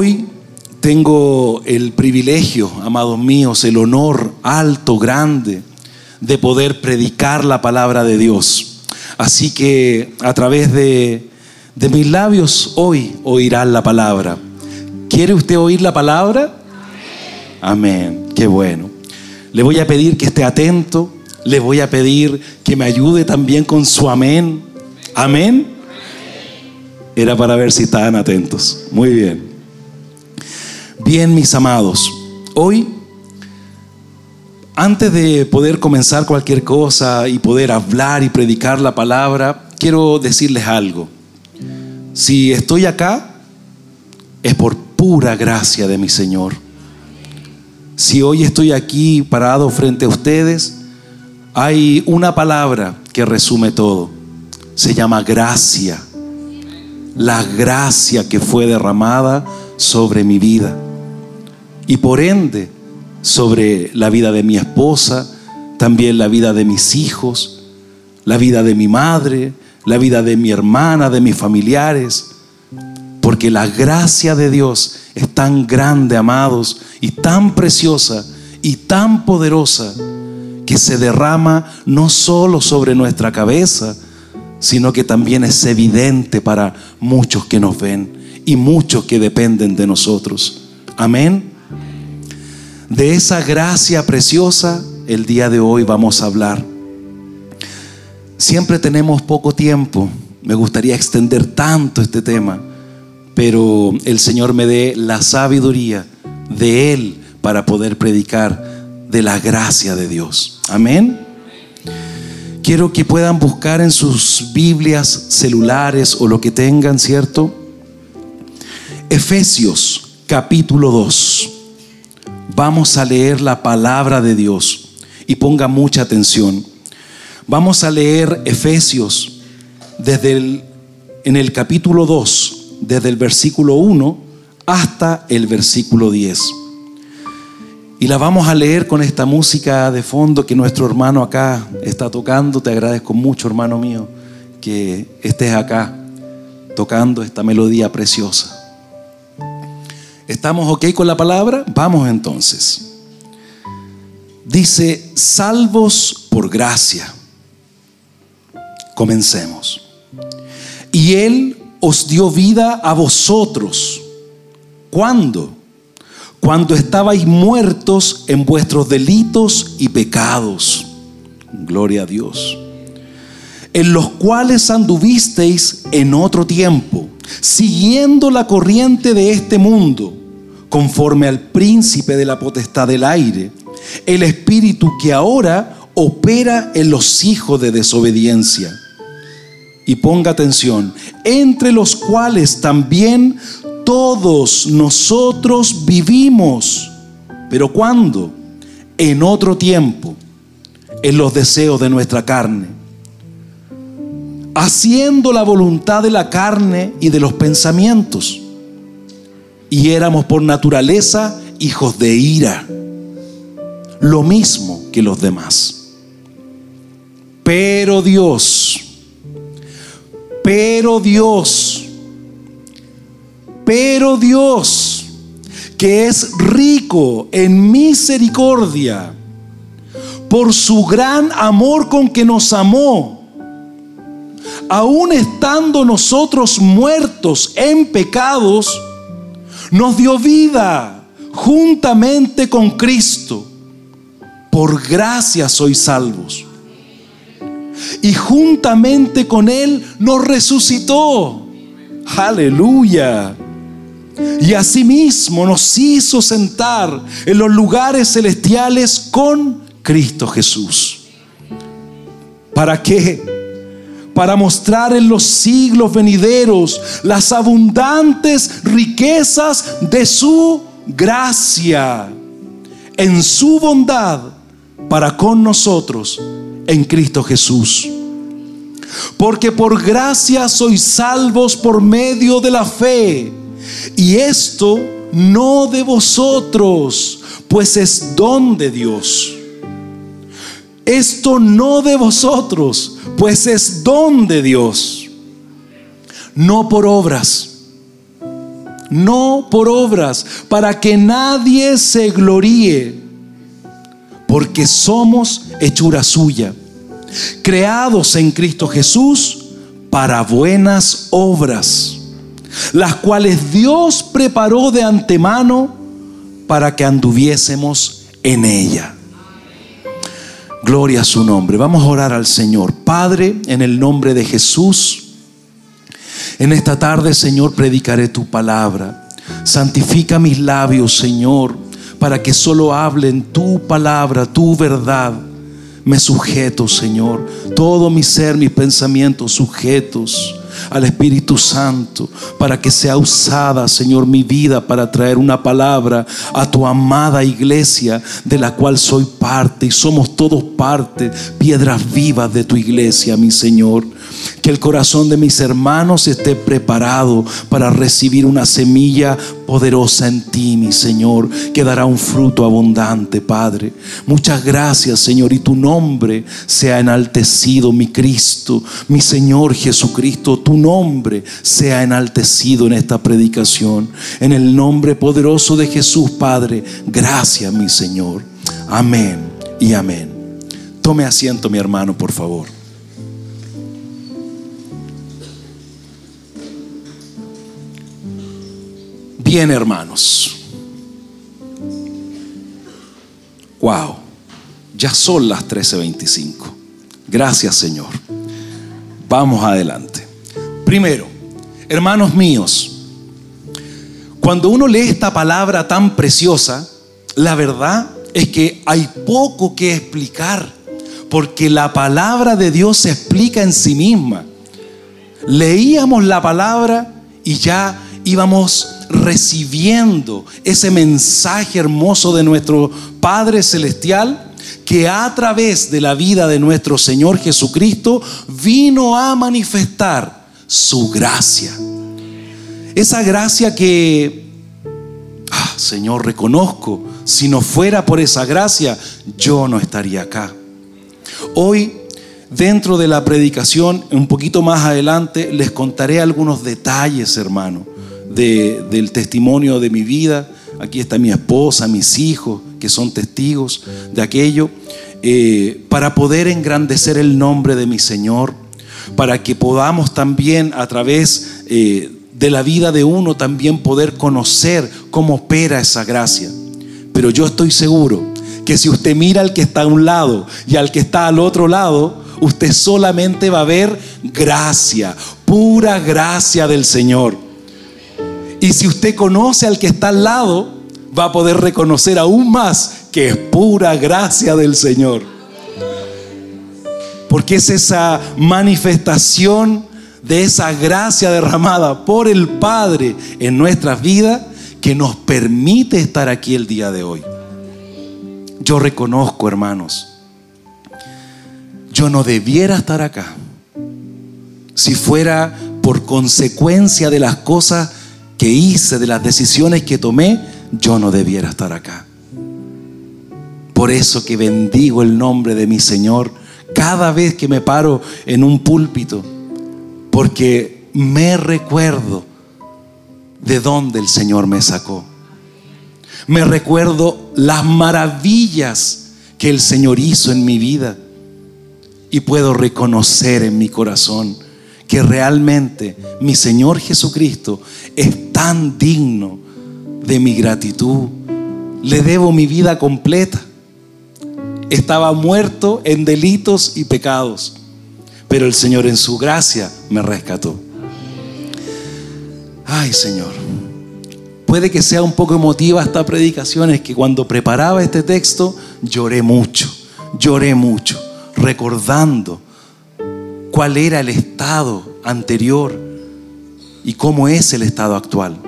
Hoy tengo el privilegio, amados míos, el honor alto, grande, de poder predicar la palabra de Dios. Así que a través de, mis labios hoy oirán la palabra. ¿Quiere usted oír la palabra? Amén. Qué bueno. Le voy a pedir que esté atento. Le voy a pedir que me ayude también con su amén. Amén. Era para ver si estaban atentos. Muy bien. Bien, mis amados. Hoy, antes de poder comenzar cualquier cosa y poder hablar y predicar la palabra, quiero decirles algo. Si estoy acá, es por pura gracia de mi Señor. Si hoy estoy aquí parado frente a ustedes, hay una palabra que resume todo. Se llama gracia. La gracia que fue derramada sobre mi vida. Y por ende, sobre la vida de mi esposa, también la vida de mis hijos, la vida de mi madre, la vida de mi hermana, de mis familiares. Porque la gracia de Dios es tan grande, amados, y tan preciosa y tan poderosa que se derrama no solo sobre nuestra cabeza, sino que también es evidente para muchos que nos ven y muchos que dependen de nosotros. Amén. De esa gracia preciosa, el día de hoy vamos a hablar. Siempre tenemos poco tiempo. Me gustaría extender tanto este tema pero el Señor me dé la sabiduría de Él para poder predicar de la gracia de Dios. Amén. Quiero que puedan buscar en sus Biblias, celulares o lo que tengan, ¿cierto? Efesios capítulo 2. Vamos a leer la palabra de Dios y ponga mucha atención. Vamos a leer Efesios desde en el capítulo 2 desde el versículo 1 hasta el versículo 10. Y la vamos a leer con esta música de fondo que nuestro hermano acá está tocando. Te agradezco mucho, hermano mío, que estés acá tocando esta melodía preciosa. ¿Estamos ok con la palabra? Vamos entonces. Dice, salvos por gracia. Comencemos. Y Él os dio vida a vosotros. ¿Cuándo? Cuando estabais muertos en vuestros delitos y pecados. Gloria a Dios. En los cuales anduvisteis en otro tiempo, siguiendo la corriente de este mundo, conforme al príncipe de la potestad del aire, el espíritu que ahora opera en los hijos de desobediencia y ponga atención, entre los cuales también todos nosotros vivimos. ¿Pero cuándo? En otro tiempo, en los deseos de nuestra carne, haciendo la voluntad de la carne y de los pensamientos. Y éramos por naturaleza hijos de ira, lo mismo que los demás. Pero Dios, pero Dios, pero Dios, que es rico en misericordia, por su gran amor con que nos amó, aun estando nosotros muertos en pecados, nos dio vida juntamente con Cristo. Por gracia sois salvos y juntamente con Él nos resucitó. Aleluya. Y asimismo nos hizo sentar en los lugares celestiales con Cristo Jesús. ¿Para qué? Para mostrar en los siglos venideros las abundantes riquezas de su gracia, en su bondad para con nosotros en Cristo Jesús. Porque por gracia sois salvos por medio de la fe. Y esto no de vosotros, pues es don de Dios. Esto no de vosotros, pues es don de Dios. No por obras, no por obras, para que nadie se gloríe, porque somos hechura suya, creados en Cristo Jesús para buenas obras, las cuales Dios preparó de antemano para que anduviésemos en ella. Gloria a su nombre. Vamos a orar al Señor. Padre, en el nombre de Jesús. En esta tarde, Señor, predicaré tu palabra. Santifica mis labios, Señor, para que solo hablen tu palabra, tu verdad. Me sujeto, Señor. Todo mi ser, mis pensamientos sujetos al Espíritu Santo para que sea usada, Señor, mi vida para traer una palabra a tu amada iglesia de la cual soy parte y somos todos parte, piedras vivas de tu iglesia, mi Señor. Que el corazón de mis hermanos esté preparado para recibir una semilla poderosa en ti, mi Señor, que dará un fruto abundante, Padre. Muchas gracias, Señor, y tu nombre sea enaltecido, mi Cristo, mi Señor Jesucristo, tu nombre sea enaltecido en esta predicación. En el nombre poderoso de Jesús, Padre, gracias, mi Señor. Amén y amén. Tome asiento, mi hermano, por favor. Bien, hermanos. Wow, ya son las 13:25. Gracias, Señor. Vamos adelante. Primero, hermanos míos, cuando uno lee esta palabra tan preciosa, la verdad es que hay poco que explicar, porque la palabra de Dios se explica en sí misma. Leíamos la palabra y ya íbamos recibiendo ese mensaje hermoso de nuestro Padre Celestial que a través de la vida de nuestro Señor Jesucristo vino a manifestar su gracia. Esa gracia que, ah, Señor, reconozco, si no fuera por esa gracia, yo no estaría acá. Hoy, dentro de la predicación, un poquito más adelante, les contaré algunos detalles, hermano del testimonio de mi vida. Aquí está mi esposa, mis hijos, que son testigos de aquello, eh, para poder engrandecer el nombre de mi Señor, para que podamos también a través eh, de la vida de uno también poder conocer cómo opera esa gracia. Pero yo estoy seguro que si usted mira al que está a un lado y al que está al otro lado, usted solamente va a ver gracia, pura gracia del Señor. Y si usted conoce al que está al lado, va a poder reconocer aún más que es pura gracia del Señor. Porque es esa manifestación de esa gracia derramada por el Padre en nuestras vidas que nos permite estar aquí el día de hoy. Yo reconozco, hermanos, yo no debiera estar acá si fuera por consecuencia de las cosas que hice, de las decisiones que tomé, yo no debiera estar acá. Por eso que bendigo el nombre de mi Señor cada vez que me paro en un púlpito, porque me recuerdo de dónde el Señor me sacó. Me recuerdo las maravillas que el Señor hizo en mi vida y puedo reconocer en mi corazón que realmente mi Señor Jesucristo es tan digno de mi gratitud. Le debo mi vida completa. Estaba muerto en delitos y pecados, pero el Señor en su gracia me rescató. Ay Señor, puede que sea un poco emotiva esta predicación, es que cuando preparaba este texto lloré mucho, lloré mucho, recordando cuál era el estado anterior y cómo es el estado actual.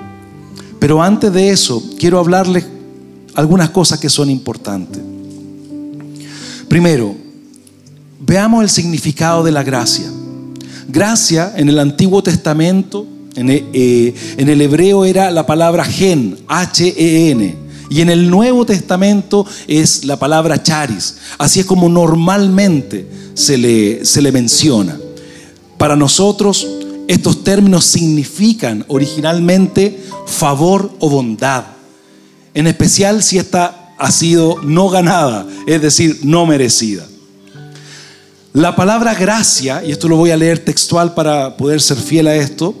Pero antes de eso, quiero hablarles algunas cosas que son importantes. Primero, veamos el significado de la gracia. Gracia en el Antiguo Testamento, en el, eh, en el hebreo era la palabra gen, H-E-N. Y en el Nuevo Testamento es la palabra charis. Así es como normalmente se le, se le menciona. Para nosotros estos términos significan originalmente favor o bondad, en especial si esta ha sido no ganada, es decir, no merecida. La palabra gracia, y esto lo voy a leer textual para poder ser fiel a esto,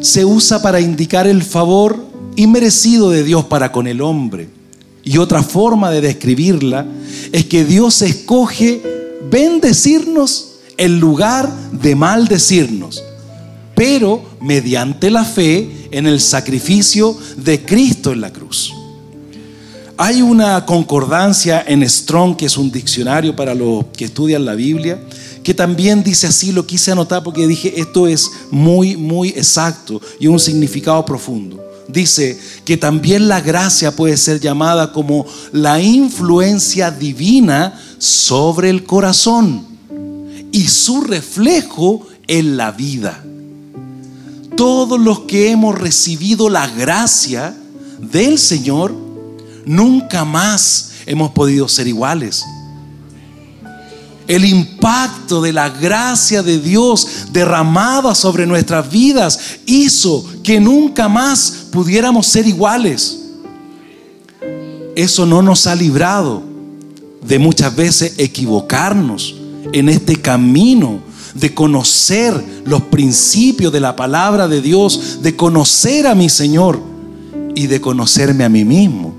se usa para indicar el favor inmerecido de Dios para con el hombre. Y otra forma de describirla es que Dios escoge bendecirnos en lugar de maldecirnos, pero mediante la fe en el sacrificio de Cristo en la cruz. Hay una concordancia en Strong, que es un diccionario para los que estudian la Biblia, que también dice así, lo quise anotar porque dije, esto es muy, muy exacto y un significado profundo. Dice que también la gracia puede ser llamada como la influencia divina sobre el corazón y su reflejo en la vida. Todos los que hemos recibido la gracia del Señor, nunca más hemos podido ser iguales. El impacto de la gracia de Dios derramada sobre nuestras vidas hizo que nunca más pudiéramos ser iguales. Eso no nos ha librado de muchas veces equivocarnos en este camino de conocer los principios de la palabra de Dios, de conocer a mi Señor y de conocerme a mí mismo.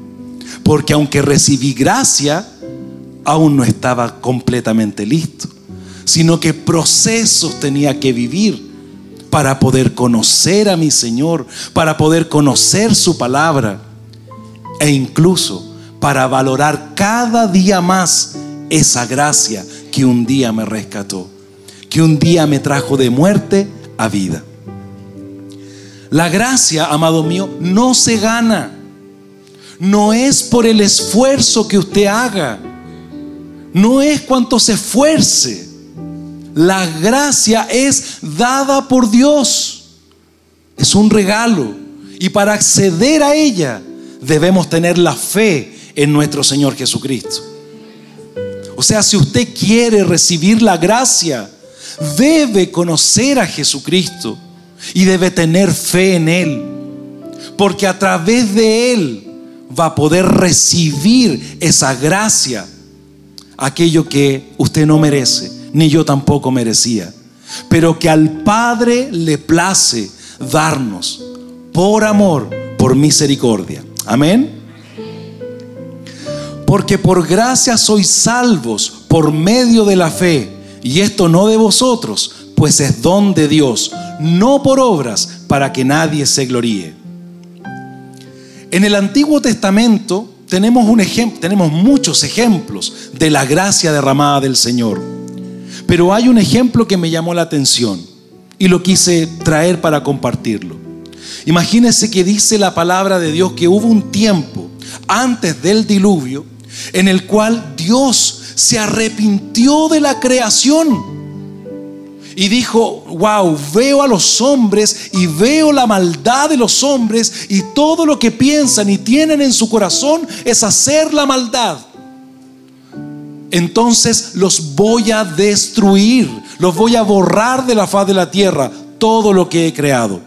Porque aunque recibí gracia, aún no estaba completamente listo, sino que procesos tenía que vivir para poder conocer a mi Señor, para poder conocer su palabra e incluso para valorar cada día más esa gracia que un día me rescató, que un día me trajo de muerte a vida. La gracia, amado mío, no se gana. No es por el esfuerzo que usted haga no es cuanto se esfuerce. La gracia es dada por Dios. Es un regalo. Y para acceder a ella debemos tener la fe en nuestro Señor Jesucristo. O sea, si usted quiere recibir la gracia, debe conocer a Jesucristo y debe tener fe en Él. Porque a través de Él va a poder recibir esa gracia aquello que usted no merece, ni yo tampoco merecía, pero que al Padre le place darnos por amor, por misericordia. Amén. Porque por gracia sois salvos por medio de la fe, y esto no de vosotros, pues es don de Dios, no por obras, para que nadie se gloríe. En el Antiguo Testamento tenemos un ejemplo, tenemos muchos ejemplos de la gracia derramada del Señor. Pero hay un ejemplo que me llamó la atención y lo quise traer para compartirlo. Imagínense que dice la palabra de Dios que hubo un tiempo antes del diluvio en el cual Dios se arrepintió de la creación y dijo, wow, veo a los hombres y veo la maldad de los hombres y todo lo que piensan y tienen en su corazón es hacer la maldad. Entonces los voy a destruir, los voy a borrar de la faz de la tierra, todo lo que he creado.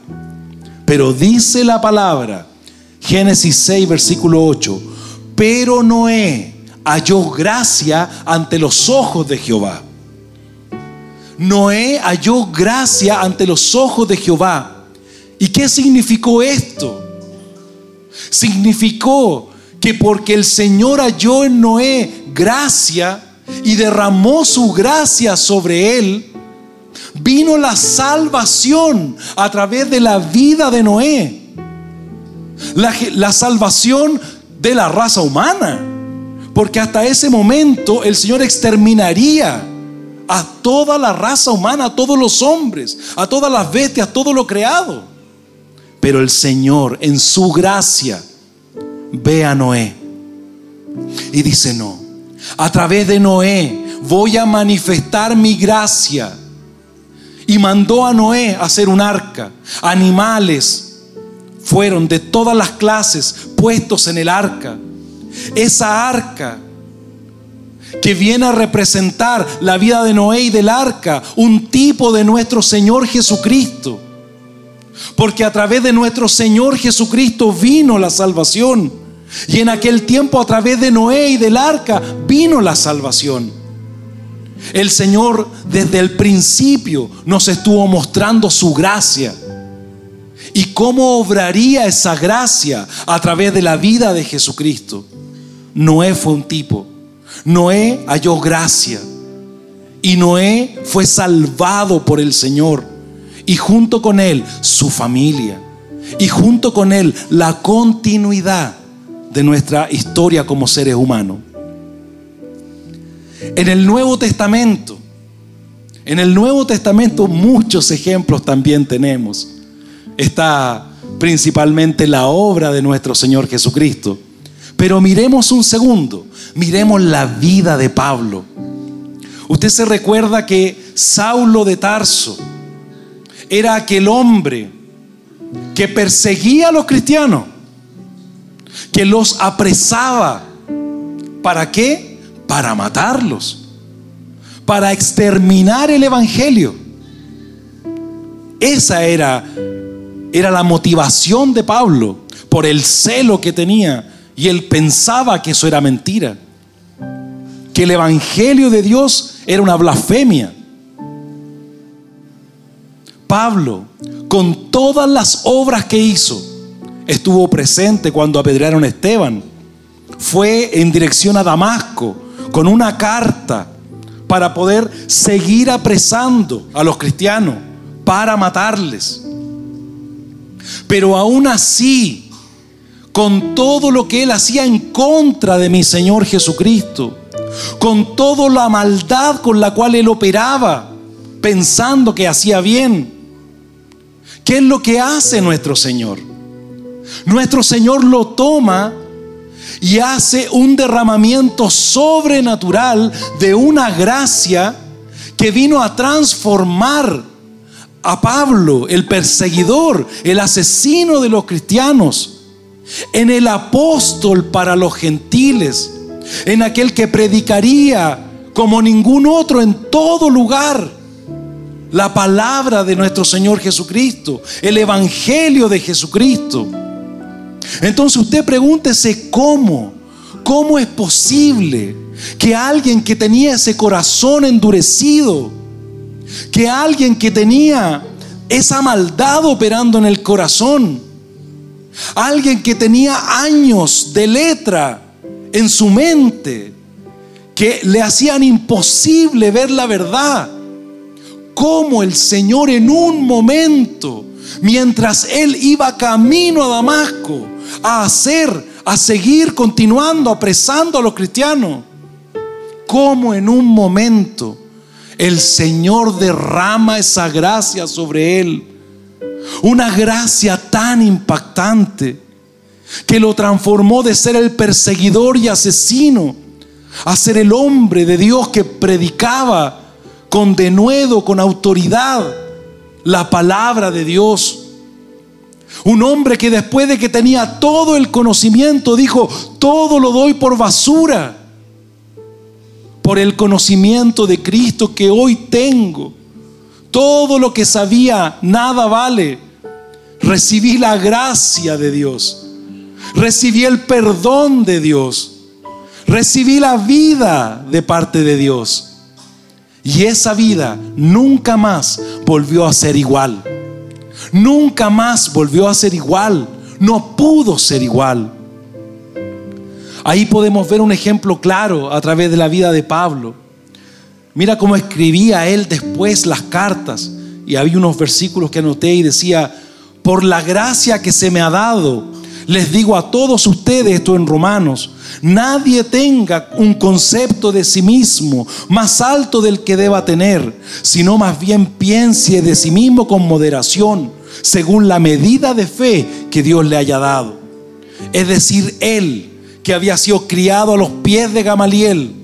Pero dice la palabra, Génesis 6, versículo 8, pero Noé halló gracia ante los ojos de Jehová. Noé halló gracia ante los ojos de Jehová. ¿Y qué significó esto? Significó que porque el Señor halló en Noé gracia y derramó su gracia sobre él, vino la salvación a través de la vida de Noé. La, la, salvación de la raza humana. Porque hasta ese momento el Señor exterminaría a toda la raza humana, a todos los hombres, a todas las bestias, a todo lo creado. Pero el Señor en su gracia ve a Noé y dice, no, a través de Noé voy a manifestar mi gracia. Y mandó a Noé hacer un arca. Animales fueron de todas las clases puestos en el arca. Esa arca que viene a representar la vida de Noé y del arca, un tipo de nuestro Señor Jesucristo. Porque a través de nuestro Señor Jesucristo vino la salvación. Y en aquel tiempo a través de Noé y del arca vino la salvación. El Señor desde el principio nos estuvo mostrando su gracia. ¿Y cómo obraría esa gracia a través de la vida de Jesucristo? Noé fue un tipo. Noé halló gracia. Y Noé fue salvado por el Señor. Y junto con él su familia. Y junto con él la continuidad de nuestra historia como seres humanos. En el Nuevo Testamento, en el Nuevo Testamento muchos ejemplos también tenemos. Está principalmente la obra de nuestro Señor Jesucristo. Pero miremos un segundo, miremos la vida de Pablo. Usted se recuerda que Saulo de Tarso era aquel hombre que perseguía a los cristianos, que los apresaba. ¿Para qué? Para matarlos, para exterminar el Evangelio. Esa era, era la motivación de Pablo por el celo que tenía y él pensaba que eso era mentira que el Evangelio de Dios era una blasfemia. Pablo, con todas las obras que hizo, estuvo presente cuando apedrearon a Esteban. Fue en dirección a Damasco con una carta para poder seguir apresando a los cristianos, para matarles. Pero aún así, con todo lo que él hacía en contra de mi Señor Jesucristo, con toda la maldad con la cual él operaba, pensando que hacía bien. ¿Qué es lo que hace nuestro Señor? Nuestro Señor lo toma y hace un derramamiento sobrenatural de una gracia que vino a transformar a Pablo, el perseguidor, el asesino de los cristianos, en el apóstol para los gentiles en aquel que predicaría como ningún otro en todo lugar la palabra de nuestro Señor Jesucristo, el Evangelio de Jesucristo. Entonces usted pregúntese cómo, cómo es posible que alguien que tenía ese corazón endurecido, que alguien que tenía esa maldad operando en el corazón, alguien que tenía años de letra, en su mente que le hacían imposible ver la verdad. Como el Señor en un momento, mientras él iba camino a Damasco a hacer, a seguir continuando apresando a los cristianos, como en un momento el Señor derrama esa gracia sobre él. Una gracia tan impactante que lo transformó de ser el perseguidor y asesino a ser el hombre de Dios que predicaba con denuedo, con autoridad, la palabra de Dios. Un hombre que después de que tenía todo el conocimiento dijo, todo lo doy por basura, por el conocimiento de Cristo que hoy tengo. Todo lo que sabía, nada vale. Recibí la gracia de Dios recibí el perdón de Dios, recibí la vida de parte de Dios. Y esa vida nunca más volvió a ser igual. Nunca más volvió a ser igual. No pudo ser igual. Ahí podemos ver un ejemplo claro a través de la vida de Pablo. Mira cómo escribía él después las cartas. Y había unos versículos que anoté y decía, por la gracia que se me ha dado, les digo a todos ustedes esto en Romanos, nadie tenga un concepto de sí mismo más alto del que deba tener, sino más bien piense de sí mismo con moderación, según la medida de fe que Dios le haya dado. Es decir, él que había sido criado a los pies de Gamaliel,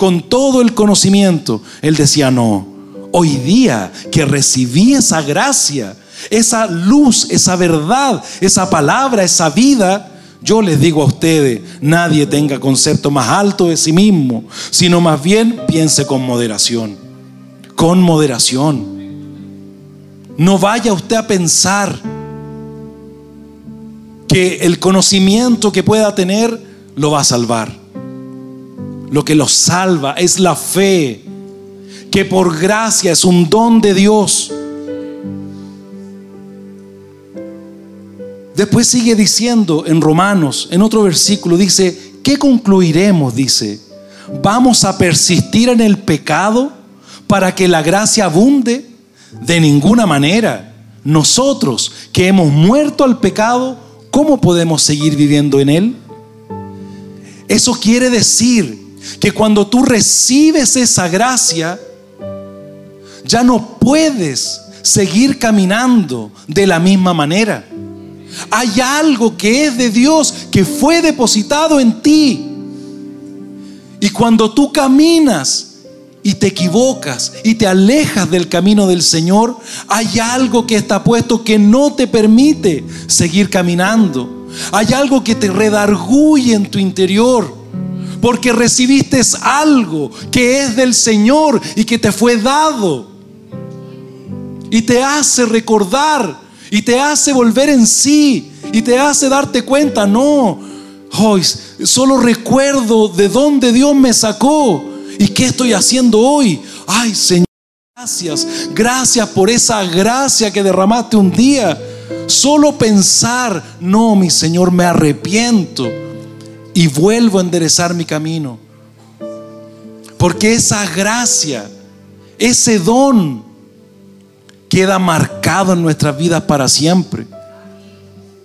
con todo el conocimiento, él decía, no, hoy día que recibí esa gracia, esa luz, esa verdad, esa palabra, esa vida, yo les digo a ustedes, nadie tenga concepto más alto de sí mismo, sino más bien piense con moderación, con moderación. No vaya usted a pensar que el conocimiento que pueda tener lo va a salvar. Lo que lo salva es la fe, que por gracia es un don de Dios. Después sigue diciendo en Romanos, en otro versículo, dice, ¿qué concluiremos? Dice, ¿vamos a persistir en el pecado para que la gracia abunde? De ninguna manera. Nosotros que hemos muerto al pecado, ¿cómo podemos seguir viviendo en él? Eso quiere decir que cuando tú recibes esa gracia, ya no puedes seguir caminando de la misma manera. Hay algo que es de Dios, que fue depositado en ti. Y cuando tú caminas y te equivocas y te alejas del camino del Señor, hay algo que está puesto que no te permite seguir caminando. Hay algo que te redarguye en tu interior. Porque recibiste algo que es del Señor y que te fue dado. Y te hace recordar y te hace volver en sí y te hace darte cuenta, no, hoy solo recuerdo de dónde Dios me sacó y qué estoy haciendo hoy. Ay, Señor, gracias, gracias por esa gracia que derramaste un día. Solo pensar, no, mi Señor, me arrepiento y vuelvo a enderezar mi camino. Porque esa gracia, ese don, queda marcado en nuestras vidas para siempre,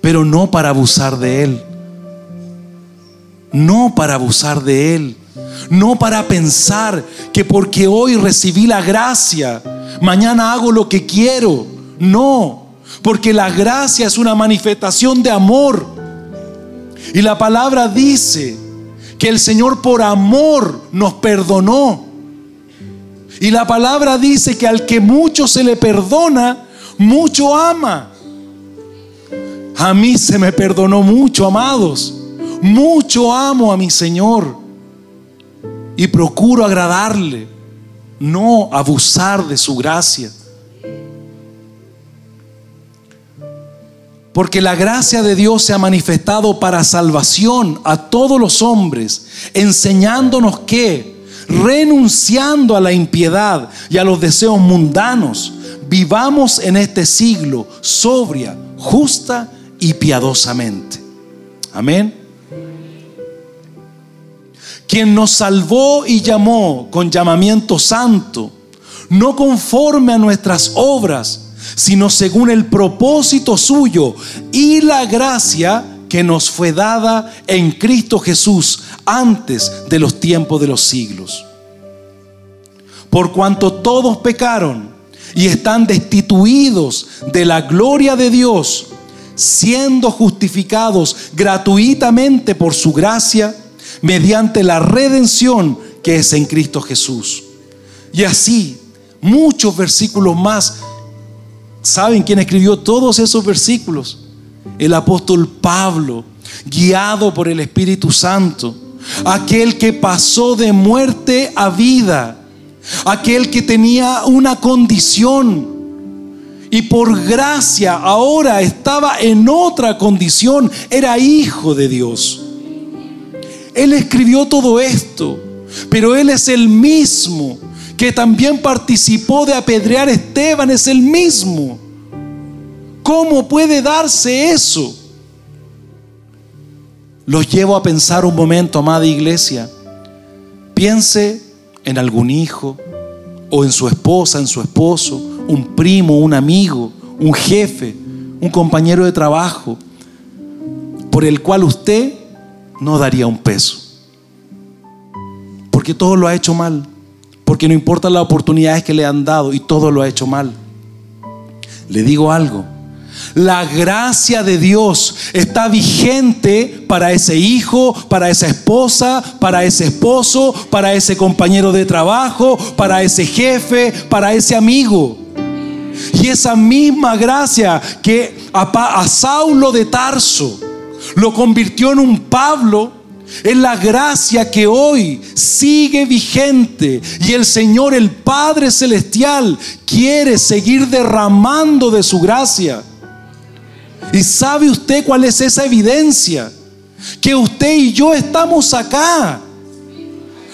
pero no para abusar de Él. No para abusar de Él. No para pensar que porque hoy recibí la gracia, mañana hago lo que quiero. No, porque la gracia es una manifestación de amor. Y la palabra dice que el Señor por amor nos perdonó. Y la palabra dice que al que mucho se le perdona, mucho ama. A mí se me perdonó mucho, amados. Mucho amo a mi Señor. Y procuro agradarle, no abusar de su gracia. Porque la gracia de Dios se ha manifestado para salvación a todos los hombres, enseñándonos que renunciando a la impiedad y a los deseos mundanos, vivamos en este siglo sobria, justa y piadosamente. Amén. Quien nos salvó y llamó con llamamiento santo, no conforme a nuestras obras, sino según el propósito suyo y la gracia que nos fue dada en Cristo Jesús antes de los tiempos de los siglos. Por cuanto todos pecaron y están destituidos de la gloria de Dios, siendo justificados gratuitamente por su gracia, mediante la redención que es en Cristo Jesús. Y así, muchos versículos más. ¿Saben quién escribió todos esos versículos? El apóstol Pablo, guiado por el Espíritu Santo aquel que pasó de muerte a vida, aquel que tenía una condición y por gracia ahora estaba en otra condición, era hijo de Dios. Él escribió todo esto, pero Él es el mismo que también participó de apedrear a Esteban, es el mismo. ¿Cómo puede darse eso? Los llevo a pensar un momento, amada iglesia. Piense en algún hijo o en su esposa, en su esposo, un primo, un amigo, un jefe, un compañero de trabajo, por el cual usted no daría un peso. Porque todo lo ha hecho mal. Porque no importa las oportunidades que le han dado y todo lo ha hecho mal. Le digo algo. La gracia de Dios está vigente para ese hijo, para esa esposa, para ese esposo, para ese compañero de trabajo, para ese jefe, para ese amigo. Y esa misma gracia que a, Saulo de Tarso lo convirtió en un Pablo, Es la gracia que hoy sigue vigente y el Señor, el Padre Celestial, quiere seguir derramando de su gracia. ¿Y sabe usted cuál es esa evidencia? Que usted y yo estamos acá.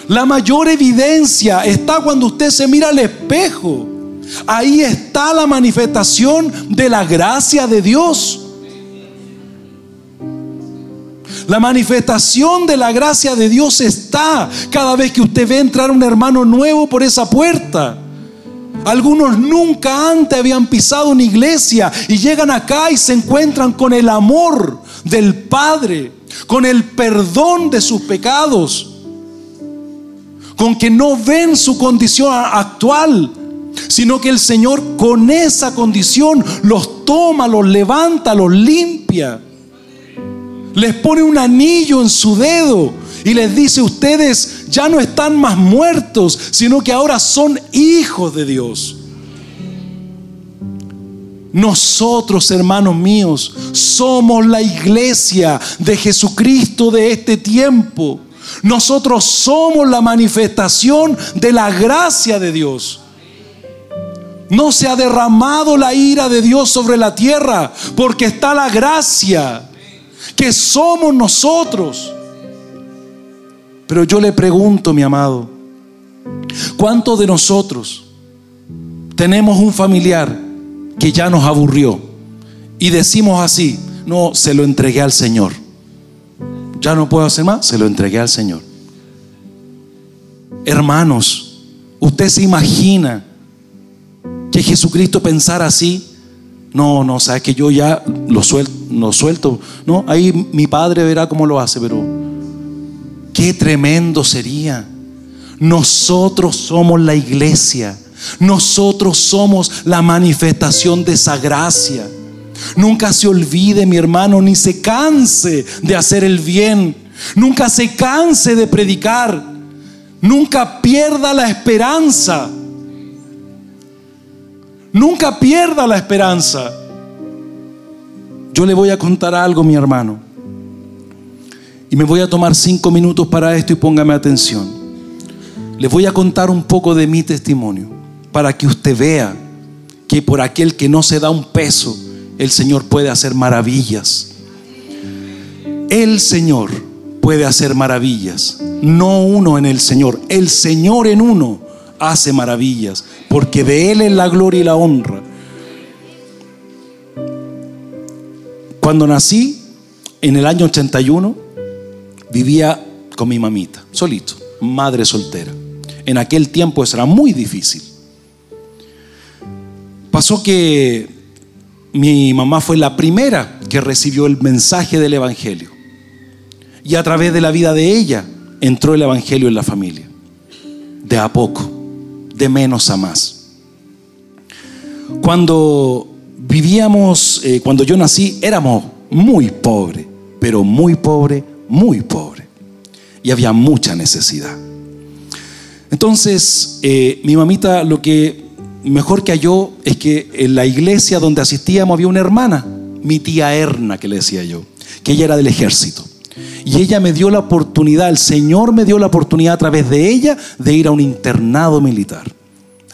La mayor evidencia está cuando usted se mira al espejo. Ahí está la manifestación de la gracia de Dios. La manifestación de la gracia de Dios está cada vez que usted ve entrar un hermano nuevo por esa puerta. Algunos nunca antes habían pisado una iglesia y llegan acá y se encuentran con el amor del Padre, con el perdón de sus pecados, con que no ven su condición actual, sino que el Señor con esa condición los toma, los levanta, los limpia. Les pone un anillo en su dedo y les dice, ustedes ya no están más muertos, sino que ahora son hijos de Dios. Nosotros, hermanos míos, somos la iglesia de Jesucristo de este tiempo. Nosotros somos la manifestación de la gracia de Dios. No se ha derramado la ira de Dios sobre la tierra porque está la gracia que somos nosotros. Pero yo le pregunto, mi amado, ¿cuántos de nosotros tenemos un familiar que ya nos aburrió y decimos así, no, se lo entregué al Señor? Ya no puedo hacer más, se lo entregué al Señor. Hermanos, usted se imagina que Jesucristo pensara así. No, no, sabes que yo ya lo suelto. No, ahí mi padre verá cómo lo hace, pero qué tremendo sería. Nosotros somos la iglesia. Nosotros somos la manifestación de esa gracia. Nunca se olvide, mi hermano, ni se canse de hacer el bien. Nunca se canse de predicar. Nunca pierda la esperanza. Nunca pierda la esperanza. Yo le voy a contar algo, mi hermano. Y me voy a tomar cinco minutos para esto y póngame atención. Le voy a contar un poco de mi testimonio para que usted vea que por aquel que no se da un peso, el Señor puede hacer maravillas. El Señor puede hacer maravillas. No uno en el Señor, el Señor en uno hace maravillas, porque de Él es la gloria y la honra. Cuando nací, en el año 81, vivía con mi mamita, solito, madre soltera. En aquel tiempo eso era muy difícil. Pasó que mi mamá fue la primera que recibió el mensaje del Evangelio. Y a través de la vida de ella entró el Evangelio en la familia. De a poco de menos a más. Cuando vivíamos, eh, cuando yo nací, éramos muy pobres, pero muy pobre, muy pobre. Y había mucha necesidad. Entonces, eh, mi mamita lo que mejor que halló es que en la iglesia donde asistíamos había una hermana, mi tía Erna, que le decía yo, que ella era del ejército. Y ella me dio la oportunidad, el Señor me dio la oportunidad a través de ella de ir a un internado militar.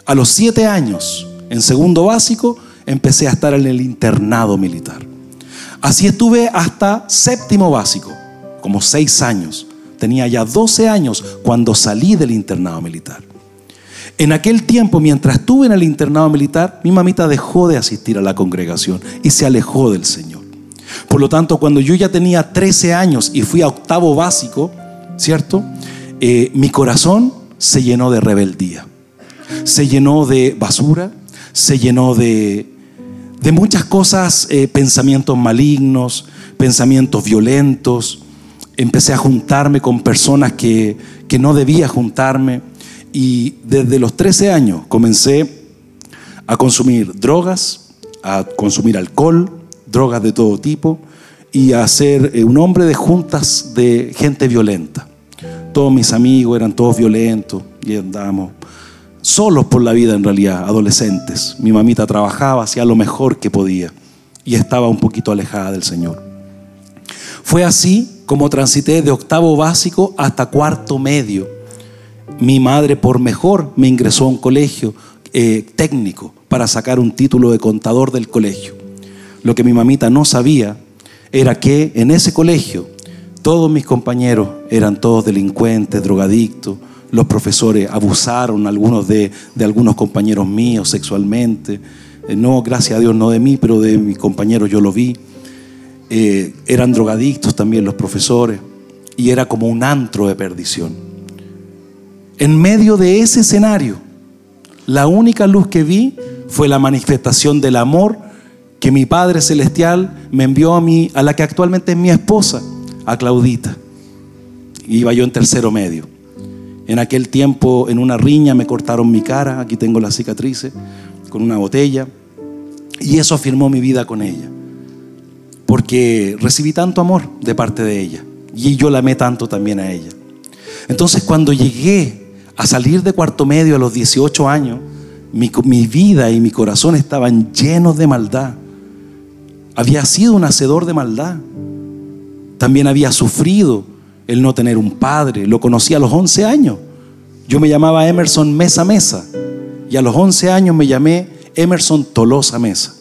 A los siete años, en segundo básico, empecé a estar en el internado militar. Así estuve hasta séptimo básico, como seis años. Tenía ya 12 años cuando salí del internado militar. En aquel tiempo, mientras estuve en el internado militar, mi mamita dejó de asistir a la congregación y se alejó del Señor. Por lo tanto, cuando yo ya tenía 13 años y fui a octavo básico, ¿cierto? Eh, mi corazón se llenó de rebeldía, se llenó de basura, se llenó de, de muchas cosas, eh, pensamientos malignos, pensamientos violentos. Empecé a juntarme con personas que, que no debía juntarme y desde los 13 años comencé a consumir drogas, a consumir alcohol, drogas de todo tipo y a ser eh, un hombre de juntas de gente violenta. Todos mis amigos eran todos violentos y andábamos solos por la vida en realidad, adolescentes. Mi mamita trabajaba, hacía lo mejor que podía y estaba un poquito alejada del Señor. Fue así como transité de octavo básico hasta cuarto medio. Mi madre, por mejor, me ingresó a un colegio eh, técnico para sacar un título de contador del colegio. Lo que mi mamita no sabía era que en ese colegio todos mis compañeros eran todos delincuentes, drogadictos, los profesores abusaron algunos de, algunos compañeros míos sexualmente. Eh, no, gracias a Dios, no de mí, pero de mis compañeros yo lo vi. Eh, eran drogadictos también los profesores y era como un antro de perdición. En medio de ese escenario, la única luz que vi fue la manifestación del amor que mi Padre Celestial me envió a mí, a la que actualmente es mi esposa, a Claudita. Iba yo en tercero medio. En aquel tiempo, en una riña, me cortaron mi cara, aquí tengo las cicatrices, con una botella, y eso afirmó mi vida con ella, porque recibí tanto amor de parte de ella, y yo la amé tanto también a ella. Entonces, cuando llegué a salir de cuarto medio a los 18 años, mi, mi vida y mi corazón estaban llenos de maldad. Había sido un hacedor de maldad. También había sufrido el no tener un padre. Lo conocí a los 11 años. Yo me llamaba Emerson Mesa Mesa y a los 11 años me llamé Emerson Tolosa Mesa.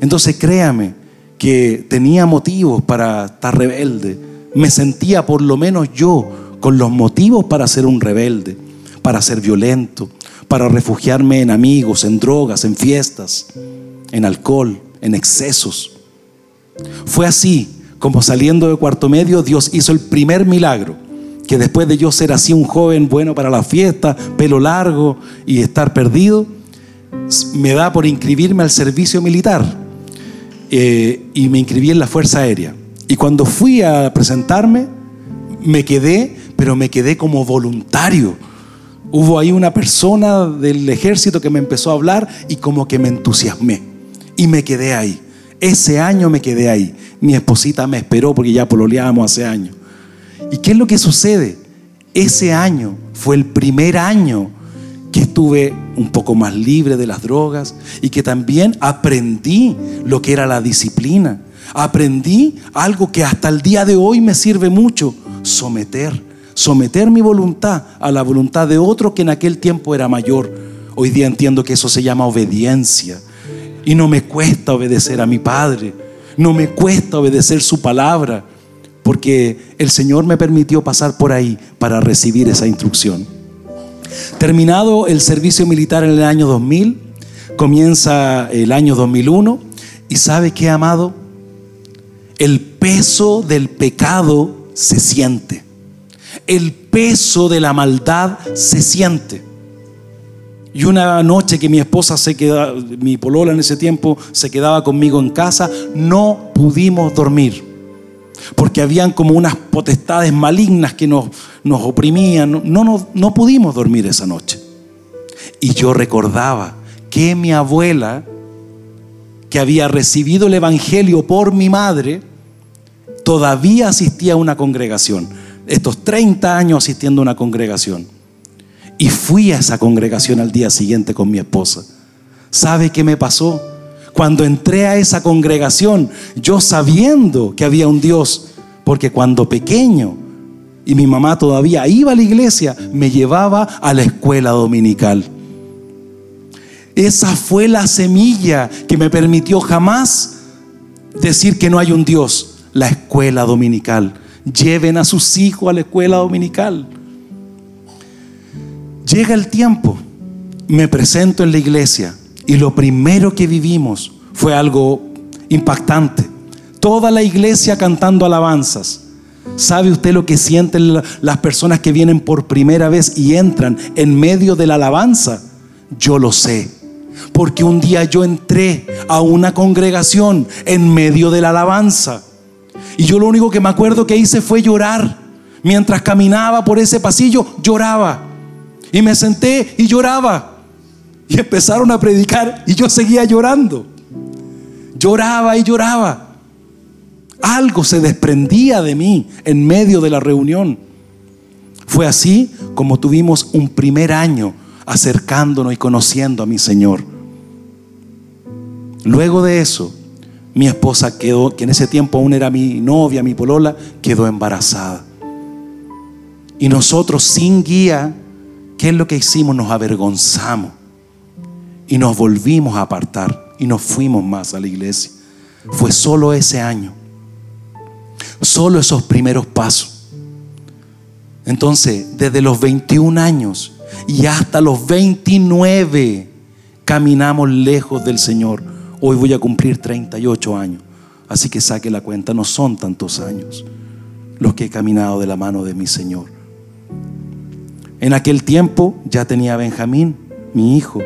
Entonces créame que tenía motivos para estar rebelde. Me sentía por lo menos yo con los motivos para ser un rebelde, para ser violento, para refugiarme en amigos, en drogas, en fiestas, en alcohol, en excesos. Fue así como saliendo de cuarto medio, Dios hizo el primer milagro. Que después de yo ser así un joven bueno para la fiesta, pelo largo y estar perdido, me da por inscribirme al servicio militar. Eh, y me inscribí en la Fuerza Aérea. Y cuando fui a presentarme, me quedé, pero me quedé como voluntario. Hubo ahí una persona del ejército que me empezó a hablar y como que me entusiasmé. Y me quedé ahí. Ese año me quedé ahí. Mi esposita me esperó porque ya pololeábamos hace años. ¿Y qué es lo que sucede? Ese año fue el primer año que estuve un poco más libre de las drogas y que también aprendí lo que era la disciplina. Aprendí algo que hasta el día de hoy me sirve mucho, someter, someter mi voluntad a la voluntad de otro que en aquel tiempo era mayor. Hoy día entiendo que eso se llama obediencia. Y no me cuesta obedecer a mi Padre. No me cuesta obedecer su palabra. Porque el Señor me permitió pasar por ahí para recibir esa instrucción. Terminado el servicio militar en el año 2000, comienza el año 2001. ¿Y sabe qué, amado? El peso del pecado se siente. El peso de la maldad se siente. Y una noche que mi esposa se quedaba, mi polola en ese tiempo se quedaba conmigo en casa, no pudimos dormir. Porque habían como unas potestades malignas que nos, nos oprimían. No, no, no pudimos dormir esa noche. Y yo recordaba que mi abuela, que había recibido el Evangelio por mi madre, todavía asistía a una congregación. Estos 30 años asistiendo a una congregación. Y fui a esa congregación al día siguiente con mi esposa. ¿Sabe qué me pasó? Cuando entré a esa congregación, yo sabiendo que había un Dios, porque cuando pequeño y mi mamá todavía iba a la iglesia, me llevaba a la escuela dominical. Esa fue la semilla que me permitió jamás decir que no hay un Dios, la escuela dominical. Lleven a sus hijos a la escuela dominical. Llega el tiempo, me presento en la iglesia y lo primero que vivimos fue algo impactante. Toda la iglesia cantando alabanzas. ¿Sabe usted lo que sienten las personas que vienen por primera vez y entran en medio de la alabanza? Yo lo sé. Porque un día yo entré a una congregación en medio de la alabanza. Y yo lo único que me acuerdo que hice fue llorar. Mientras caminaba por ese pasillo, lloraba. Y me senté y lloraba. Y empezaron a predicar y yo seguía llorando. Lloraba y lloraba. Algo se desprendía de mí en medio de la reunión. Fue así como tuvimos un primer año acercándonos y conociendo a mi Señor. Luego de eso, mi esposa quedó, que en ese tiempo aún era mi novia, mi polola, quedó embarazada. Y nosotros sin guía, ¿qué es lo que hicimos? Nos avergonzamos y nos volvimos a apartar y nos fuimos más a la iglesia. Fue solo ese año, solo esos primeros pasos. Entonces, desde los 21 años y hasta los 29 caminamos lejos del Señor. Hoy voy a cumplir 38 años. Así que saque la cuenta, no son tantos años los que he caminado de la mano de mi Señor. En aquel tiempo ya tenía Benjamín, mi hijo.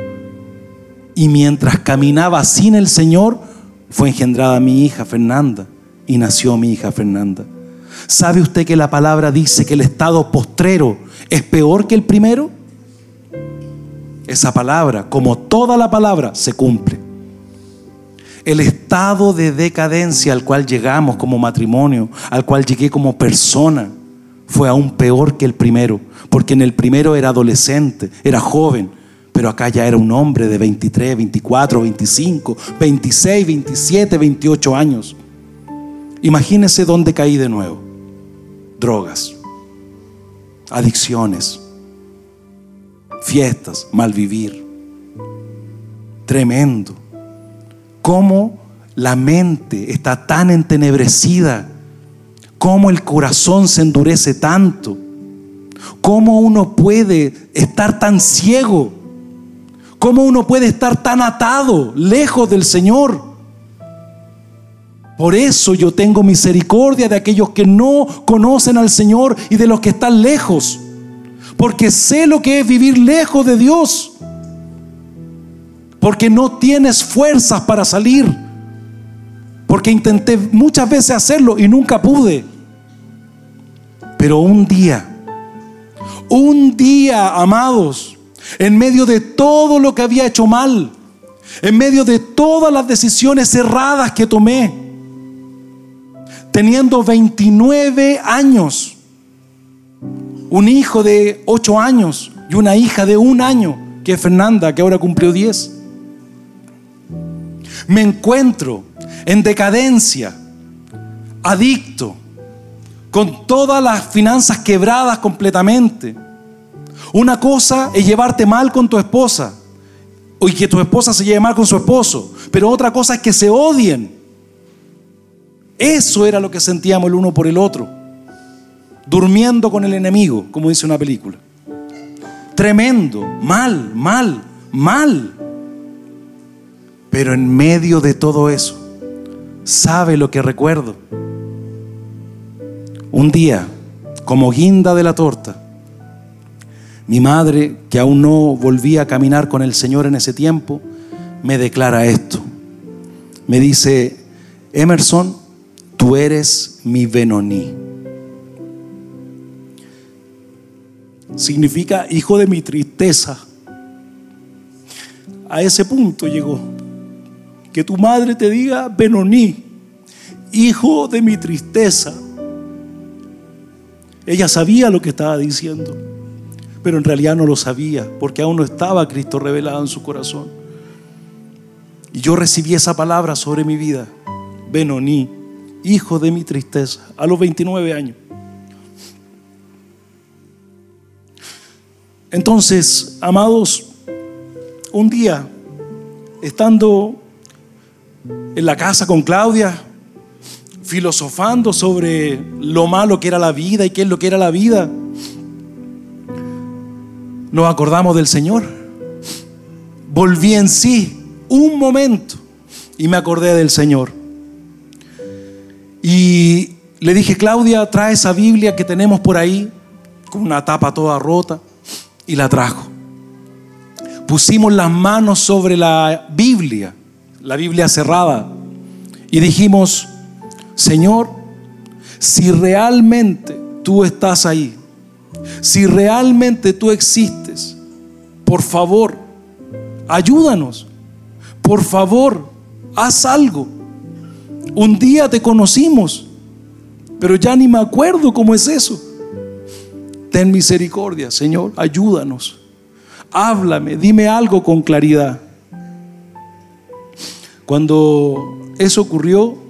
Y mientras caminaba sin el Señor, fue engendrada mi hija Fernanda y nació mi hija Fernanda. ¿Sabe usted que la palabra dice que el estado postrero es peor que el primero? Esa palabra, como toda la palabra, se cumple. El estado de decadencia al cual llegamos como matrimonio, al cual llegué como persona, fue aún peor que el primero, porque en el primero era adolescente, era joven, pero acá ya era un hombre de 23, 24, 25, 26, 27, 28 años. Imagínese dónde caí de nuevo. Drogas, adicciones, fiestas, malvivir. Tremendo. Cómo la mente está tan entenebrecida, cómo el corazón se endurece tanto, cómo uno puede estar tan ciego, cómo uno puede estar tan atado, lejos del Señor. Por eso yo tengo misericordia de aquellos que no conocen al Señor y de los que están lejos. Porque sé lo que es vivir lejos de Dios. Porque no tienes fuerzas para salir. Porque intenté muchas veces hacerlo y nunca pude. Pero un día, un día, amados, en medio de todo lo que había hecho mal, en medio de todas las decisiones erradas que tomé, teniendo 29 años, un hijo de 8 años y una hija de un año, que es Fernanda, que ahora cumplió 10. Me encuentro en decadencia, adicto, con todas las finanzas quebradas completamente. Una cosa es llevarte mal con tu esposa y que tu esposa se lleve mal con su esposo, pero otra cosa es que se odien. Eso era lo que sentíamos el uno por el otro. Durmiendo con el enemigo, como dice una película. Tremendo, mal, mal, mal. Pero en medio de todo eso, ¿sabe lo que recuerdo? Un día, como guinda de la torta, mi madre, que aún no volvía a caminar con el Señor en ese tiempo, me declara esto. Me dice, Emerson, tú eres mi Benoní. Significa hijo de mi tristeza. A ese punto llegó. Que tu madre te diga Benoní, hijo de mi tristeza. Ella sabía lo que estaba diciendo, pero en realidad no lo sabía, porque aún no estaba Cristo revelado en su corazón. Y yo recibí esa palabra sobre mi vida, Benoní hijo de mi tristeza, a los 29 años. Entonces, amados, un día, estando en la casa con Claudia, filosofando sobre lo malo que era la vida y qué es lo que era la vida, nos acordamos del Señor. Volví en sí un momento y me acordé del Señor. Y le dije, Claudia, trae esa Biblia que tenemos por ahí, con una tapa toda rota, y la trajo. Pusimos las manos sobre la Biblia, la Biblia cerrada, y dijimos, Señor, si realmente tú estás ahí, si realmente tú existes, por favor, ayúdanos. Por favor, haz algo. Un día te conocimos, pero ya ni me acuerdo cómo es eso. Ten misericordia, Señor, ayúdanos. Háblame, dime algo con claridad. Cuando eso ocurrió.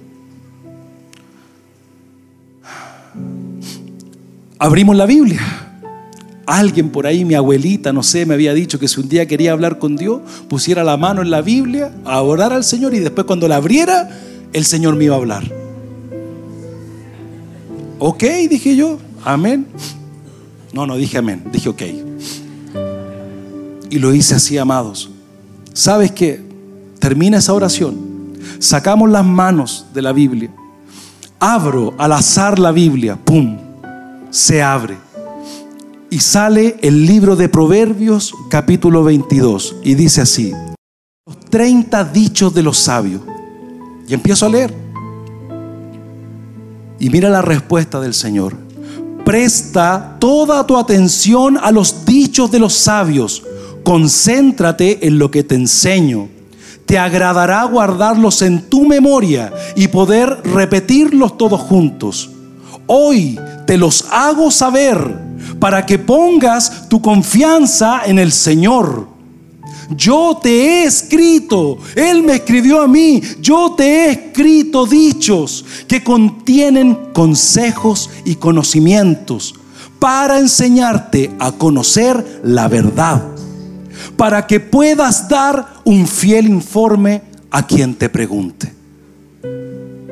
Abrimos la Biblia. Alguien por ahí, mi abuelita, no sé, me había dicho que si un día quería hablar con Dios, pusiera la mano en la Biblia, a orar al Señor y después cuando la abriera, el Señor me iba a hablar. Ok, dije yo, amén. No, no dije amén, dije ok. Y lo hice así, amados. ¿Sabes qué? Termina esa oración. Sacamos las manos de la Biblia. Abro al azar la Biblia. ¡Pum! Se abre. Y sale el libro de Proverbios capítulo 22. Y dice así. Los 30 dichos de los sabios. Y empiezo a leer. Y mira la respuesta del Señor. Presta toda tu atención a los dichos de los sabios. Concéntrate en lo que te enseño. Te agradará guardarlos en tu memoria y poder repetirlos todos juntos. Hoy te los hago saber para que pongas tu confianza en el Señor. Yo te he escrito, Él me escribió a mí, yo te he escrito dichos que contienen consejos y conocimientos para enseñarte a conocer la verdad, para que puedas dar un fiel informe a quien te pregunte.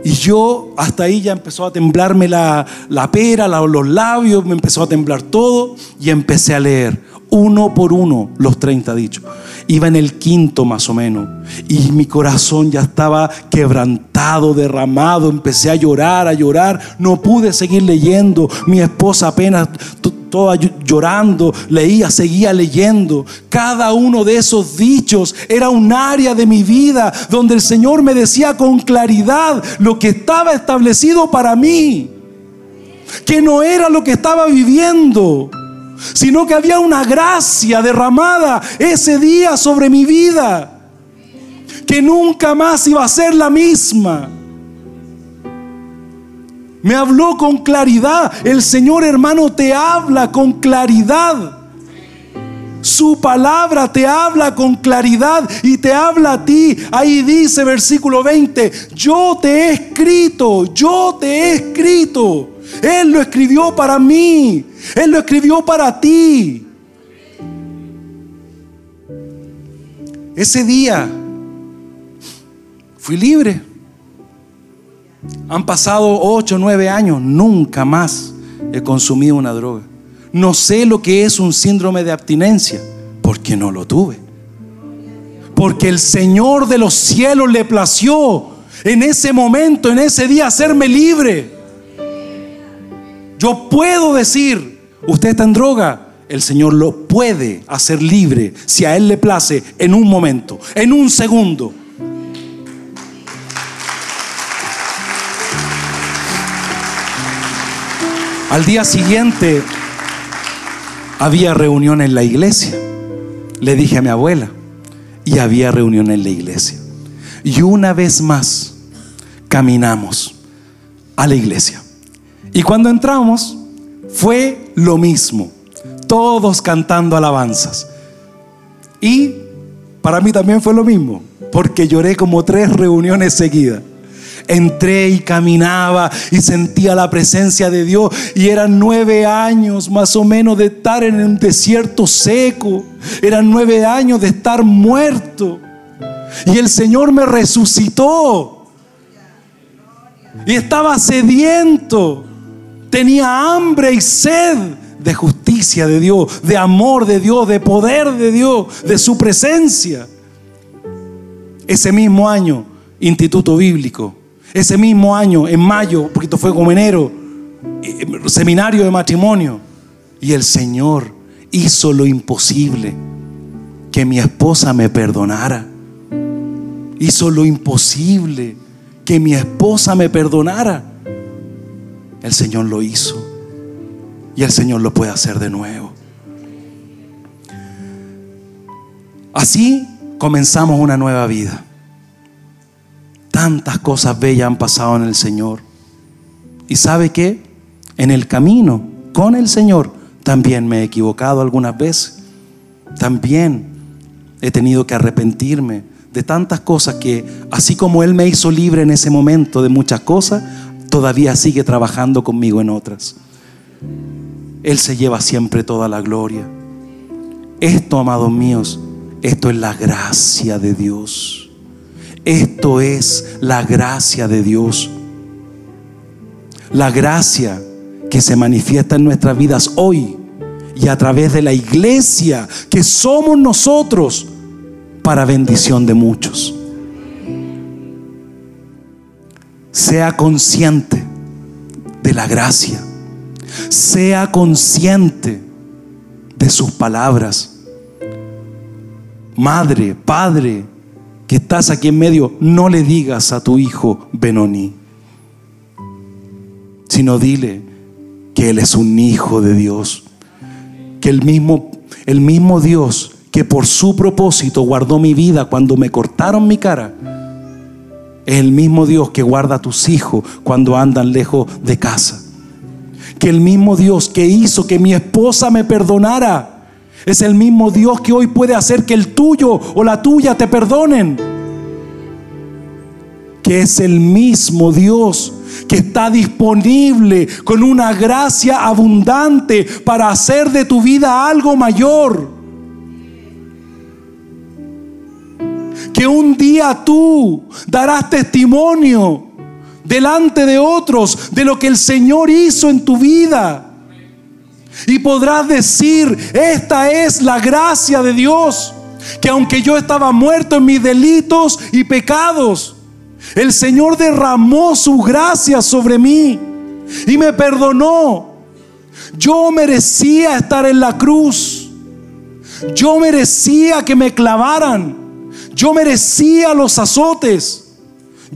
Y yo hasta ahí ya empezó a temblarme la, pera, los labios, me empezó a temblar todo y empecé a leer uno por uno los 30 dichos. Iba en el quinto más o menos. Y mi corazón ya estaba quebrantado, derramado. Empecé a llorar, a llorar. No pude seguir leyendo. Mi esposa apenas toda llorando, leía, seguía leyendo. Cada uno de esos dichos era un área de mi vida donde el Señor me decía con claridad lo que estaba establecido para mí. Que no era lo que estaba viviendo sino que había una gracia derramada ese día sobre mi vida, que nunca más iba a ser la misma. Me habló con claridad. El Señor hermano te habla con claridad. Su palabra te habla con claridad y te habla a ti. Ahí dice versículo 20, yo te he escrito, yo te he escrito. Él lo escribió para mí. Él lo escribió para ti. Ese día fui libre. Han pasado ocho, nueve años. Nunca más he consumido una droga. No sé lo que es un síndrome de abstinencia porque no lo tuve. Porque el Señor de los cielos le plació en ese momento, en ese día, hacerme libre. Yo puedo decir, usted está en droga, el Señor lo puede hacer libre si a Él le place en un momento, en un segundo. Al día siguiente había reunión en la iglesia. Le dije a mi abuela y había reunión en la iglesia. Y una vez más caminamos a la iglesia. Y cuando entramos, fue lo mismo. Todos cantando alabanzas. Y para mí también fue lo mismo, porque lloré como tres reuniones seguidas. Entré y caminaba y sentía la presencia de Dios. Y eran nueve años más o menos de estar en un desierto seco. Eran nueve años de estar muerto. Y el Señor me resucitó. Y estaba sediento tenía hambre y sed de justicia de Dios, de amor de Dios, de poder de Dios, de su presencia. Ese mismo año, Instituto Bíblico. Ese mismo año, en mayo, porque esto fue como enero, eh, seminario de matrimonio. Y el Señor hizo lo imposible, que mi esposa me perdonara. Hizo lo imposible, que mi esposa me perdonara. El Señor lo hizo. Y el Señor lo puede hacer de nuevo. Así comenzamos una nueva vida. Tantas cosas bellas han pasado en el Señor. ¿Y sabe qué? En el camino con el Señor también me he equivocado algunas veces. También he tenido que arrepentirme de tantas cosas que, así como Él me hizo libre en ese momento de muchas cosas, todavía sigue trabajando conmigo en otras. Él se lleva siempre toda la gloria. Esto, amados míos, esto es la gracia de Dios. Esto es la gracia de Dios. La gracia que se manifiesta en nuestras vidas hoy y a través de la iglesia que somos nosotros para bendición de muchos. Sea consciente de la gracia. Sea consciente de sus palabras. Madre, padre, estás aquí en medio, no le digas a tu hijo Benoní, sino dile que él es un hijo de Dios, que el mismo, el mismo Dios que por su propósito guardó mi vida cuando me cortaron mi cara, es el mismo Dios que guarda a tus hijos cuando andan lejos de casa. Que el mismo Dios que hizo que mi esposa me perdonara, es el mismo Dios que hoy puede hacer que el tuyo o la tuya te perdonen. Que es el mismo Dios que está disponible con una gracia abundante para hacer de tu vida algo mayor. que un día tú darás testimonio delante de otros de lo que el Señor hizo en tu vida. Y podrás decir, esta es la gracia de Dios, que aunque yo estaba muerto en mis delitos y pecados, el Señor derramó su gracia sobre mí y me perdonó. Yo merecía estar en la cruz. Yo merecía que me clavaran. Yo merecía los azotes.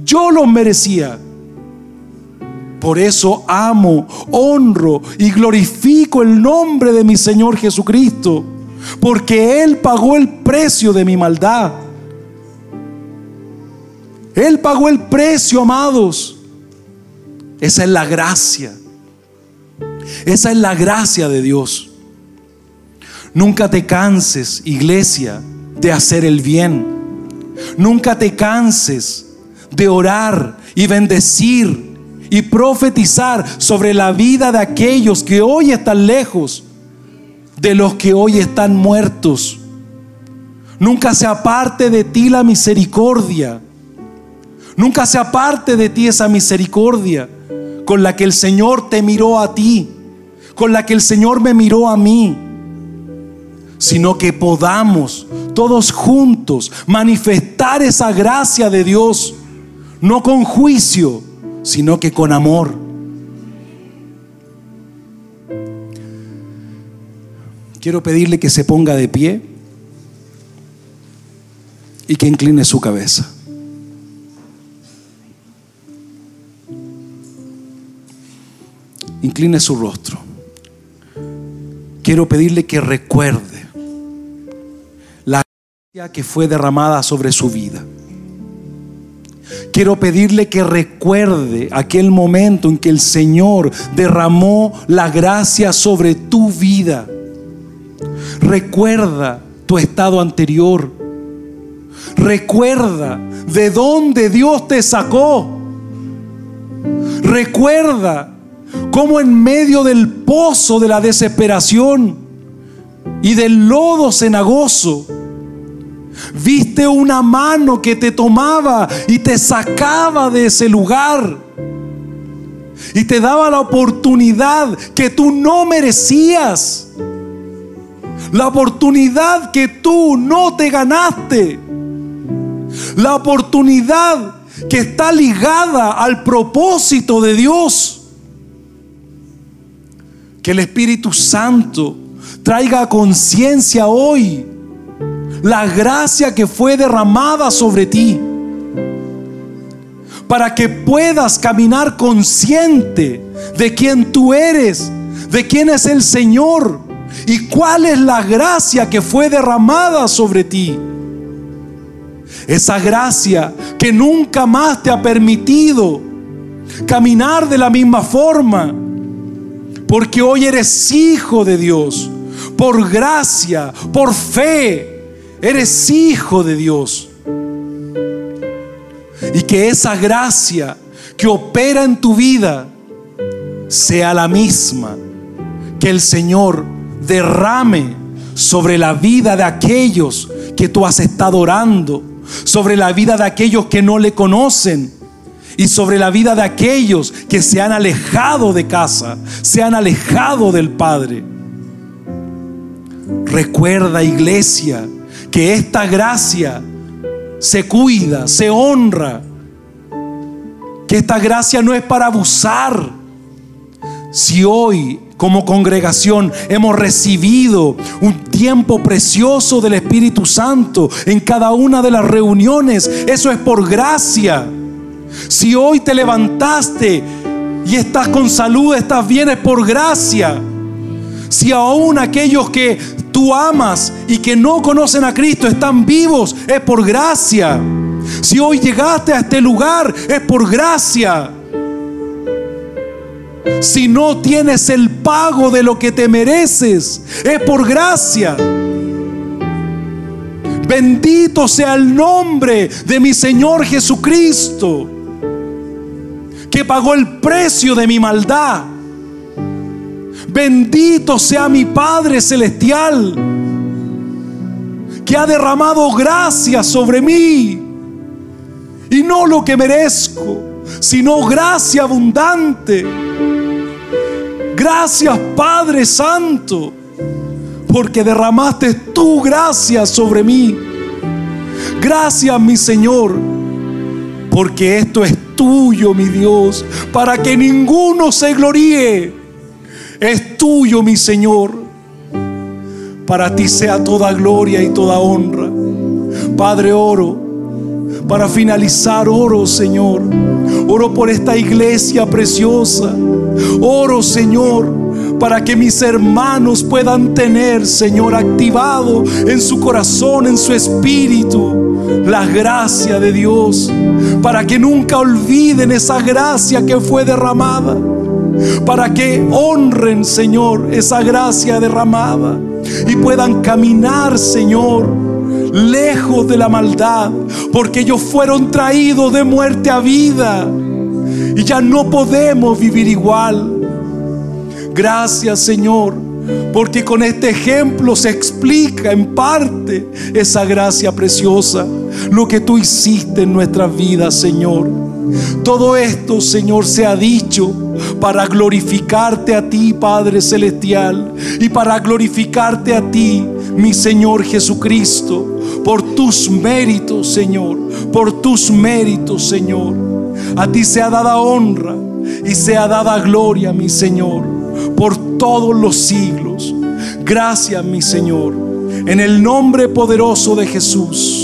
Yo los merecía. Por eso amo, honro y glorifico el nombre de mi Señor Jesucristo. Porque Él pagó el precio de mi maldad. Él pagó el precio, amados. Esa es la gracia. Esa es la gracia de Dios. Nunca te canses, iglesia, de hacer el bien. Nunca te canses de orar y bendecir y profetizar sobre la vida de aquellos que hoy están lejos, de los que hoy están muertos. Nunca se aparte de ti la misericordia. Nunca se aparte de ti esa misericordia con la que el Señor te miró a ti, con la que el Señor me miró a mí sino que podamos todos juntos manifestar esa gracia de Dios, no con juicio, sino que con amor. Quiero pedirle que se ponga de pie y que incline su cabeza. Incline su rostro. Quiero pedirle que recuerde que fue derramada sobre su vida. Quiero pedirle que recuerde aquel momento en que el Señor derramó la gracia sobre tu vida. Recuerda tu estado anterior. Recuerda de dónde Dios te sacó. Recuerda cómo en medio del pozo de la desesperación y del lodo cenagoso, Viste una mano que te tomaba y te sacaba de ese lugar. Y te daba la oportunidad que tú no merecías. La oportunidad que tú no te ganaste. La oportunidad que está ligada al propósito de Dios. Que el Espíritu Santo traiga conciencia hoy la gracia que fue derramada sobre ti para que puedas caminar consciente de quién tú eres, de quién es el Señor y cuál es la gracia que fue derramada sobre ti. Esa gracia que nunca más te ha permitido caminar de la misma forma, porque hoy eres hijo de Dios, por gracia, por fe Eres hijo de Dios. Y que esa gracia que opera en tu vida sea la misma que el Señor derrame sobre la vida de aquellos que tú has estado orando, sobre la vida de aquellos que no le conocen y sobre la vida de aquellos que se han alejado de casa, se han alejado del Padre. Recuerda, iglesia, que esta gracia se cuida, se honra, que esta gracia no es para abusar. Si hoy como congregación hemos recibido un tiempo precioso del Espíritu Santo en cada una de las reuniones, eso es por gracia. Si hoy te levantaste y estás con salud, estás bien, es por gracia. Si aún aquellos que tú amas y que no conocen a Cristo están vivos, es por gracia. Si hoy llegaste a este lugar, es por gracia. Si no tienes el pago de lo que te mereces, es por gracia. Bendito sea el nombre de mi Señor Jesucristo, que pagó el precio de mi maldad. Bendito sea mi Padre Celestial, que ha derramado gracia sobre mí. Y no lo que merezco, sino gracia abundante. Gracias Padre Santo, porque derramaste tu gracia sobre mí. Gracias mi Señor, porque esto es tuyo, mi Dios, para que ninguno se gloríe. Es tuyo, mi Señor. Para ti sea toda gloria y toda honra. Padre, oro. Para finalizar, oro, Señor. Oro por esta iglesia preciosa. Oro, Señor, para que mis hermanos puedan tener, Señor, activado en su corazón, en su espíritu, la gracia de Dios. Para que nunca olviden esa gracia que fue derramada. Para que honren, Señor, esa gracia derramada. Y puedan caminar, Señor, lejos de la maldad. Porque ellos fueron traídos de muerte a vida. Y ya no podemos vivir igual. Gracias Señor, porque con este ejemplo se explica en parte esa gracia preciosa, lo que tú hiciste en nuestras vidas, Señor. Todo esto, Señor, se ha dicho para glorificarte a ti, Padre Celestial, y para glorificarte a ti, mi Señor Jesucristo, por tus méritos, Señor, por tus méritos, Señor. A ti se ha dada honra y se ha dada gloria, mi Señor por todos los siglos. Gracias, mi Señor. En el nombre poderoso de Jesús.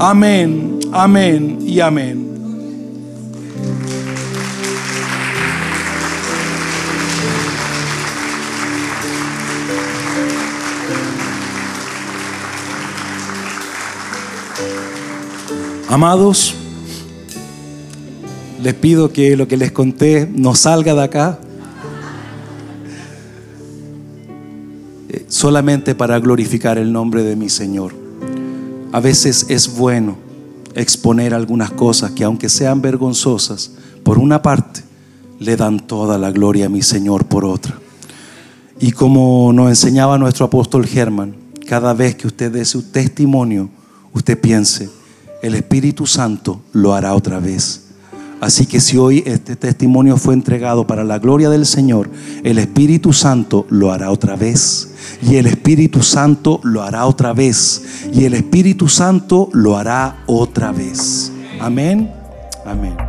Amén, amén y amén. Amados, les pido que lo que les conté no salga de acá solamente para glorificar el nombre de mi Señor. A veces es bueno exponer algunas cosas que aunque sean vergonzosas, por una parte, le dan toda la gloria a mi Señor por otra. Y como nos enseñaba nuestro apóstol Germán, cada vez que usted dé su testimonio, usted piense, el Espíritu Santo lo hará otra vez. Así que si hoy este testimonio fue entregado para la gloria del Señor, el Espíritu Santo lo hará otra vez. Y el Espíritu Santo lo hará otra vez. Y el Espíritu Santo lo hará otra vez. Amén. Amén.